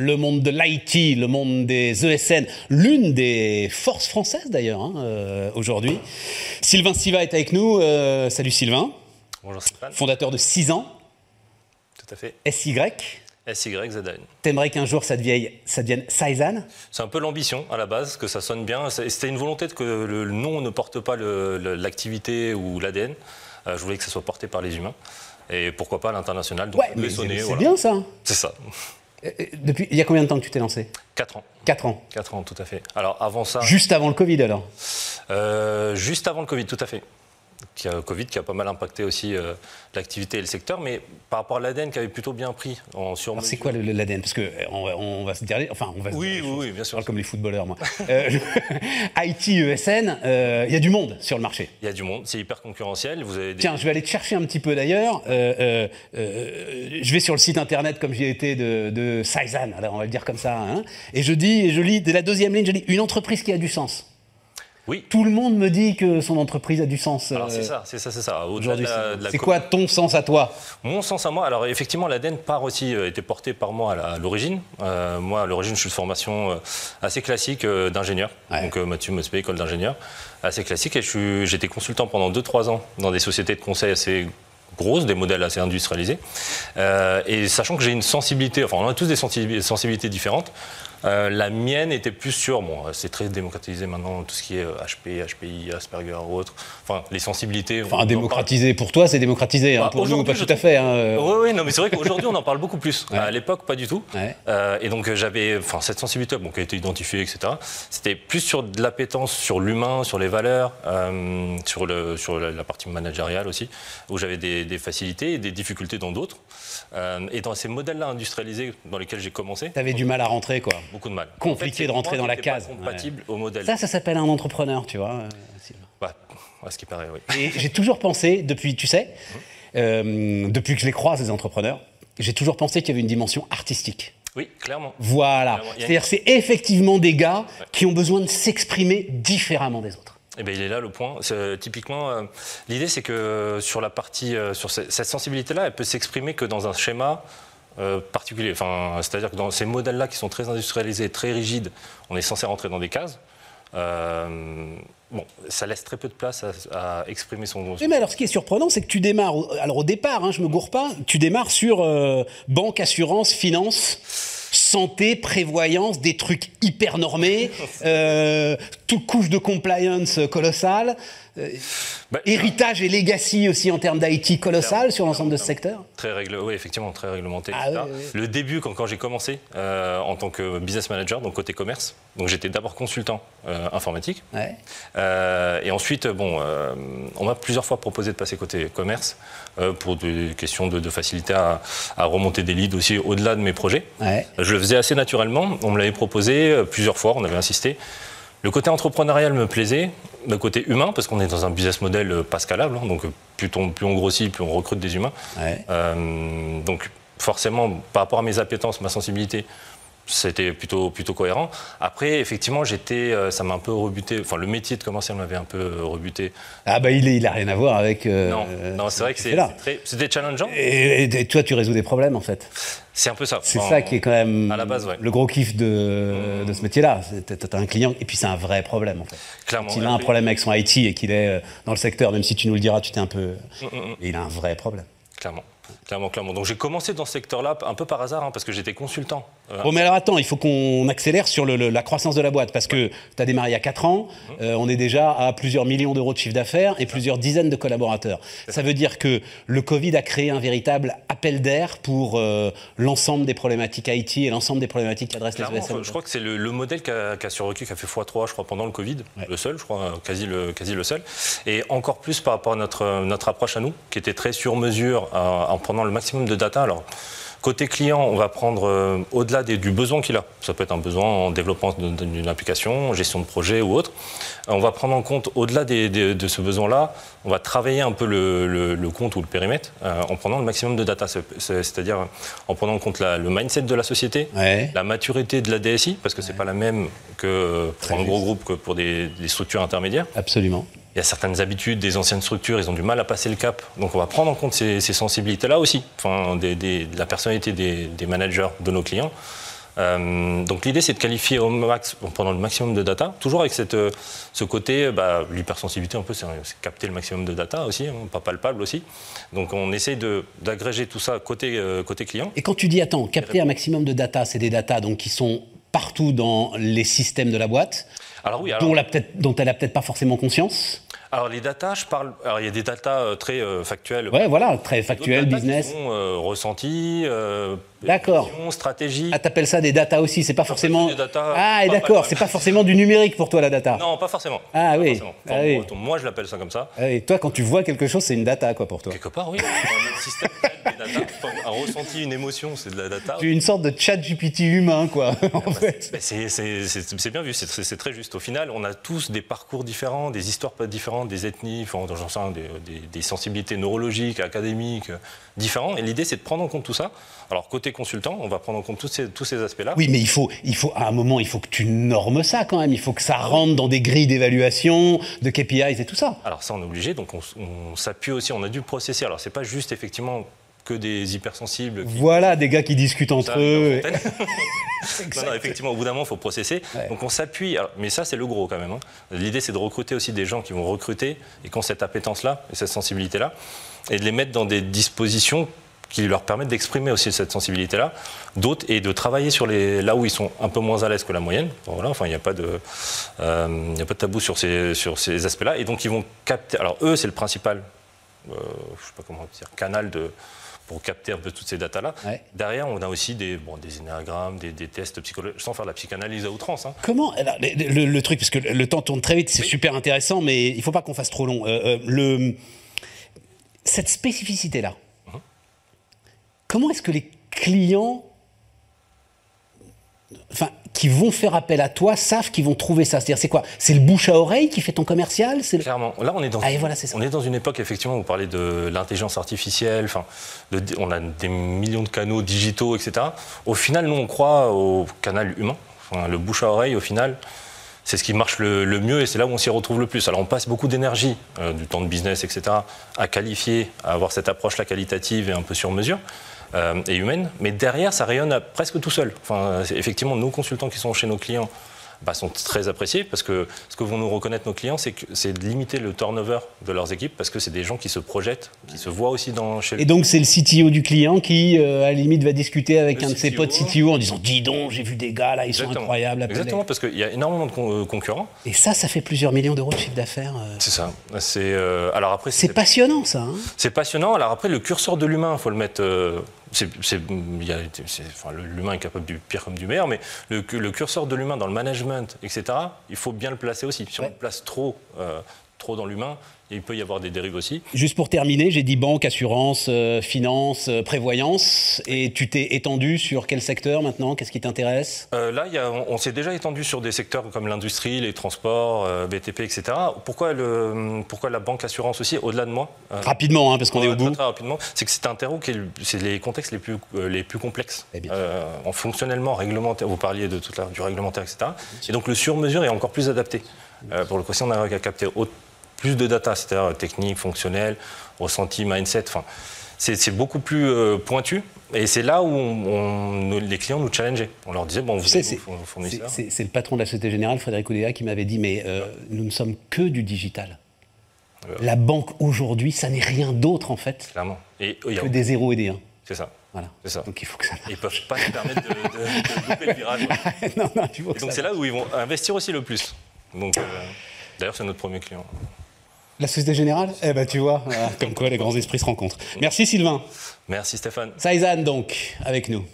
le monde de l'IT, le monde des ESN, l'une des forces françaises d'ailleurs hein, euh, aujourd'hui. Sylvain Siva est avec nous. Euh, salut Sylvain. Bonjour Stéphane. Fondateur de 6 ans. Tout à fait. SY. SYZN. T'aimerais qu'un jour ça devienne, ça devienne Saizan C'est un peu l'ambition à la base, que ça sonne bien. C'était une volonté de que le nom ne porte pas l'activité ou l'ADN. Euh, je voulais que ça soit porté par les humains. Et pourquoi pas à l'international. Ouais, mais c'est bien ça. C'est ça. Euh, euh, depuis, il y a combien de temps que tu t'es lancé 4 ans. 4 ans. 4 ans, tout à fait. Alors avant ça. Juste avant le Covid alors Juste avant le Covid, tout à fait qui a Covid qui a pas mal impacté aussi euh, l'activité et le secteur, mais par rapport à l'ADN qui avait plutôt bien pris en sur. C'est quoi l'ADN Parce que euh, on, va se dire, enfin on va. oui, oui, oui, bien sûr. comme les footballeurs, moi. euh, IT, ESN, euh, il y a du monde sur le marché. Il y a du monde, c'est hyper concurrentiel. Vous avez Tiens, je vais aller te chercher un petit peu d'ailleurs. je vais sur le site internet comme j'y ai été de, de Saizan, alors on va le dire comme ça, hein, et je dis, et je lis de la deuxième ligne, je dis une entreprise qui a du sens. Oui. Tout le monde me dit que son entreprise a du sens. Alors c'est ça, c'est ça, c'est ça. Aujourd'hui, c'est quoi ton sens à toi? Mon sens à moi, alors effectivement, l'ADN part aussi, euh, était porté par moi à l'origine. Euh, moi, à l'origine, je suis de formation euh, assez classique d'ingénieur. Donc Mathieu Mospé, école d'ingénieur, assez classique. Et j'étais consultant pendant 2-3 ans dans des sociétés de conseil assez grosses, des modèles assez industrialisés. et sachant que j'ai une sensibilité, enfin on a tous des sensibilités différentes, euh, la mienne était plus sur, bon, c'est très démocratisé maintenant, tout ce qui est HP, HPI, Asperger ou autre. Enfin, les sensibilités. Enfin, démocratisé pour toi, c'est démocratisé. Hein, bah, pour nous, pas tout à fait. Hein. Oui, oui, non, mais c'est vrai qu'aujourd'hui, on en parle beaucoup plus. À l'époque, pas du tout. Euh, et donc, j'avais, enfin, cette sensibilité, bon, qui a été identifiée, etc. C'était plus sur de l'appétence sur l'humain, sur les valeurs, euh, sur, le, sur la partie managériale aussi, où j'avais des, des, facilités et des difficultés dans d'autres. et dans ces modèles-là industrialisés dans lesquels j'ai commencé. Tu avais du mal à rentrer, quoi beaucoup de mal. Compliqué de rentrer dans la case. compatible au modèle. Ça, ça s'appelle un entrepreneur, tu vois, Sylvain. Ouais, ce qui paraît, oui. Et j'ai toujours pensé, depuis, tu sais, euh, depuis que je les croise, ces entrepreneurs, j'ai toujours pensé qu'il y avait une dimension artistique. Oui, clairement. Voilà. C'est-à-dire, c'est effectivement des gars qui ont besoin de s'exprimer différemment des autres. Eh bien, il est là le point. Typiquement, euh, l'idée, c'est que sur la partie, euh, sur cette sensibilité-là, elle peut s'exprimer que dans un schéma euh, particulier. Enfin, C'est-à-dire que dans ces modèles-là qui sont très industrialisés, très rigides, on est censé rentrer dans des cases. Euh, bon, ça laisse très peu de place à, exprimer son. mais alors, ce qui est surprenant, c'est que tu démarres. Alors, au départ, hein, je me gourre pas. Tu démarres sur euh, banque, assurance, finance santé, prévoyance, des trucs hyper normés, euh, toute couche de compliance colossale. Euh, bah, héritage et legacy aussi en termes d'IT colossal sur l'ensemble de ce secteur Très réglementé, oui, effectivement, très réglementé. Ah Le début, quand, quand j'ai commencé euh, en tant que business manager, donc côté commerce, donc j'étais d'abord consultant euh, informatique. et ensuite, bon, on m'a plusieurs fois proposé de passer côté commerce pour des questions de, de facilité à, à, remonter des leads aussi au-delà de mes projets. Je le faisais assez naturellement. On me l'avait proposé plusieurs fois, on avait insisté. Le côté entrepreneurial me plaisait, le côté humain, parce qu'on est dans un business model euh, pas scalable, hein, donc plus on, plus on, grossit, plus on recrute des humains. Euh, donc forcément, par rapport à mes appétences, ma sensibilité, c'était plutôt, plutôt cohérent. Après, effectivement, j'étais, euh, ça m'a un peu rebuté. Enfin, le métier de commercial m'avait un peu euh, rebuté. Ah bah il, il a rien à voir avec. Euh, non, non c'est vrai que c'est, c'était challengeant. Et, toi, tu résous des problèmes en fait. C'est un peu ça. C'est ça qui est quand même à la base, le gros kiff de, de ce métier-là. T'as un client et puis c'est un vrai problème en fait. Clairement. il a un problème avec son IT et qu'il est dans le secteur, même si tu nous le diras, tu t'es un peu. Mm, mm, mm. Il a un vrai problème. Clairement. Clairement, clairement. Donc j'ai commencé dans ce secteur-là un peu par hasard, hein, parce que j'étais consultant. Euh, bon, mais alors attends, il faut qu'on accélère sur le, la croissance de la boîte, parce que tu as démarré il y a 4 ans, mhm. euh, on est déjà à plusieurs millions d'euros de chiffre d'affaires et plusieurs dizaines de collaborateurs. Ça veut dire que le Covid a créé un véritable appel d'air pour euh, l'ensemble des problématiques IT et l'ensemble des problématiques qu'adressent les ESN. Je crois que c'est le, modèle qui a, survécu, qui a fait x3, je crois, pendant le Covid, le seul, je crois, quasi le, quasi le seul. Et encore plus par rapport à notre, notre approche à nous, qui était très sur mesure, en prenant le maximum de data. Alors, Côté client, on va prendre euh, au-delà du besoin qu'il a. Ça peut être un besoin en développement d'une application, en gestion de projet ou autre. On va prendre en compte, au-delà de ce besoin-là, on va travailler un peu le, compte ou le périmètre euh, en prenant le maximum de data. C'est-à-dire en prenant en compte le mindset de la société, la maturité de la DSI, parce que c'est pas la même que pour un gros groupe que pour des structures intermédiaires. Absolument il y a certaines habitudes des anciennes structures, ils ont du mal à passer le cap. Donc on va prendre en compte ces, sensibilités-là aussi, enfin, de la personnalité des, managers de nos clients. Euh, donc l'idée, c'est de qualifier au max, pendant le maximum de data, toujours avec cette, euh, ce côté, bah, l'hypersensibilité un peu, c'est capter le maximum de data aussi, hein, pas palpable aussi. Donc on essaie d'agréger tout ça côté, euh, côté client. Et quand tu dis, attends, capter un maximum de data, c'est des data donc, qui sont partout dans les systèmes de la boîte, alors oui, dont, dont elle n'a peut-être pas forcément conscience alors les datas, je parle. Alors il y a des datas euh, très euh, factuelles. Ouais, voilà, très factuelles, business. Qui sont, euh, ressentis, D'accord. Stratégie. Ah, t'appelles ça des data aussi, c'est pas forcément. Des data, ah, d'accord, c'est pas forcément du numérique pour toi la data. Non, pas forcément. Ah oui. ah, oui. Moi, je l'appelle ça comme ça. Ah, et toi, quand tu vois quelque chose, c'est une data quoi pour toi. Quelque part, oui. système des data, un ressenti, une émotion, c'est de la data. Tu es une sorte de chat GPT humain, quoi. en fait. C'est bien vu, c'est très juste. Au final, on a tous des parcours différents, des histoires pas différentes, des ethnies, enfin, des, des, des sensibilités neurologiques, académiques différents. Et l'idée, c'est de prendre en compte tout ça. Alors côté consultant, on va prendre en compte tous ces, tous ces aspects-là. Oui, mais il faut, il faut, à un moment, il faut que tu normes ça quand même. Il faut que ça rentre dans des grilles d'évaluation, de KPIs et tout ça. Alors ça, on est obligé. Donc on, s'appuie aussi, on a dû processer. Alors c'est pas juste effectivement que des hypersensibles. Voilà, des gars qui discutent entre eux. non, non, effectivement, au bout d'un moment, il faut processer. Donc on s'appuie, mais ça c'est le gros quand même. Hein. L'idée c'est de recruter aussi des gens qui vont recruter et qui ont cette appétence-là et cette sensibilité-là, et de les mettre dans des dispositions qui leur permettent d'exprimer aussi cette sensibilité-là, d'autres, et de travailler sur les, là où ils sont un peu moins à l'aise que la moyenne. voilà, enfin, il n'y a, pas de, euh, a pas de tabou sur ces, sur ces aspects-là. Et donc, ils vont capter. Alors, eux, c'est le principal, je sais pas comment dire, canal de, pour capter un peu toutes ces datas-là. Derrière, on a aussi des, bon, des énéagrammes, des, tests psychologiques, sans faire de la psychanalyse à outrance. Hein. Comment le, truc, parce que le temps tourne très vite, c'est super intéressant, mais il ne faut pas qu'on fasse trop long. Euh, le, cette spécificité-là, Comment est-ce que les clients qui vont faire appel à toi savent qu'ils vont trouver ça C'est-à-dire, c'est quoi? C'est le bouche à oreille qui fait ton commercial? Clairement. Là, on est dans, ah, voilà, on est dans une époque, effectivement, où vous parlez de l'intelligence artificielle, enfin, on a des millions de canaux digitaux, etc. Au final, nous, on croit au canal humain. le bouche à oreille, au final, c'est ce qui marche le, mieux et c'est là où on s'y retrouve le plus. Alors on passe beaucoup d'énergie, euh, du temps de business, etc., à qualifier, à avoir cette approche-là qualitative et un peu sur mesure. Euh, et humaine, mais derrière, ça rayonne presque tout seul. Enfin, effectivement, nos consultants qui sont chez nos clients bah, sont très appréciés parce que ce que vont nous reconnaître nos clients, c'est, que, c'est de limiter le turnover de leurs équipes parce que c'est des gens qui se projettent, qui se voient aussi dans chez Et donc c'est le CTO du client qui, euh, à la limite, va discuter avec un de ses potes CTO en disant Dis donc, j'ai vu des gars là, ils sont incroyables. Exactement, parce qu'il y a énormément de euh, concurrents. Et ça, ça fait plusieurs millions d'euros de chiffre d'affaires. Euh. C'est ça. C'est, alors après, c'est, passionnant ça. Hein. c'est passionnant. Alors après, le curseur de l'humain, il faut le mettre l'humain est capable du pire comme du meilleur, mais le, le curseur de l'humain dans le management, etc., il faut bien le placer aussi. Si on le place trop, euh, trop dans l'humain, il peut y avoir des dérives aussi. Juste pour terminer, j'ai dit banque, assurance, euh, finance, euh, prévoyance. Et tu t'es étendu sur quel secteur maintenant? Qu'est-ce qui t'intéresse? Euh, Là, y a, on, s'est déjà étendu sur des secteurs comme l'industrie, les transports, BTP, etc. Pourquoi, le, pourquoi la banque assurance aussi, au-delà de moi Rapidement, hein, parce qu'on est au bout. Très, rapidement. C'est que c'est un terreau qui est, c'est les contextes les plus, les plus complexes. Eh en fonctionnellement, réglementaire, vous parliez de toute la, du réglementaire, etc. Et donc le sur-mesure est encore plus adapté. pour le coup, si on a capté plus de data, c'est-à-dire technique, fonctionnelle, ressenti, mindset. Enfin, c'est beaucoup plus euh, pointu. Et c'est là où on, les clients nous challengeaient. On leur disait, bon, vous, savez, C'est le patron de la Société Générale, Frédéric Oudéa, qui m'avait dit, mais euh, nous ne sommes que du digital. Euh. La banque aujourd'hui, ça n'est rien d'autre en fait Clairement. Et, que des zéros et des 1. C'est ça. Voilà. C'est ça. Donc il faut que ça Ils peuvent pas se permettre de, de, le virage. non, non, donc c'est là où ils vont investir aussi le plus. Donc, d'ailleurs, c'est notre premier client. La Société Générale Eh ben tu vois, comme quoi les grands esprits se rencontrent. Merci Sylvain. Merci Stéphane. Saizan donc, avec nous.